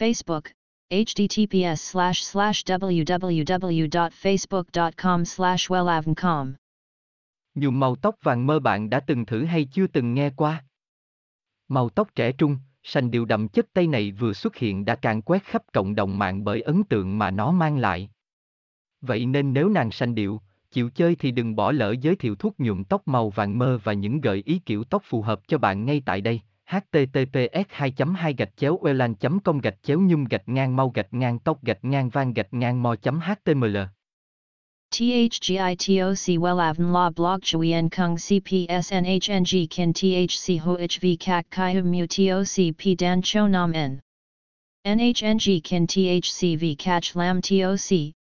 Facebook, https slash slash www.facebook.com slash wellavncom. Nhuộm màu tóc vàng mơ bạn đã từng thử hay chưa từng nghe qua? Màu tóc trẻ trung, sành điệu đậm chất Tây này vừa xuất hiện đã càng quét khắp cộng đồng mạng bởi ấn tượng mà nó mang lại. Vậy nên nếu nàng sành điệu, chịu chơi thì đừng bỏ lỡ giới thiệu thuốc nhuộm tóc màu vàng mơ và những gợi ý kiểu tóc phù hợp cho bạn ngay tại đây https 2 2 gạch chéo welan com gạch chéo nhung gạch ngang mau gạch ngang tóc gạch ngang van gạch ngang mo html THGITOC WELAVN La Blog Chuyen Kung CPSNHNG Kin THC HOHV CAC CHI Hum Mu TOC P Dan Cho Nam N NHNG Kin THC V Catch Lam TOC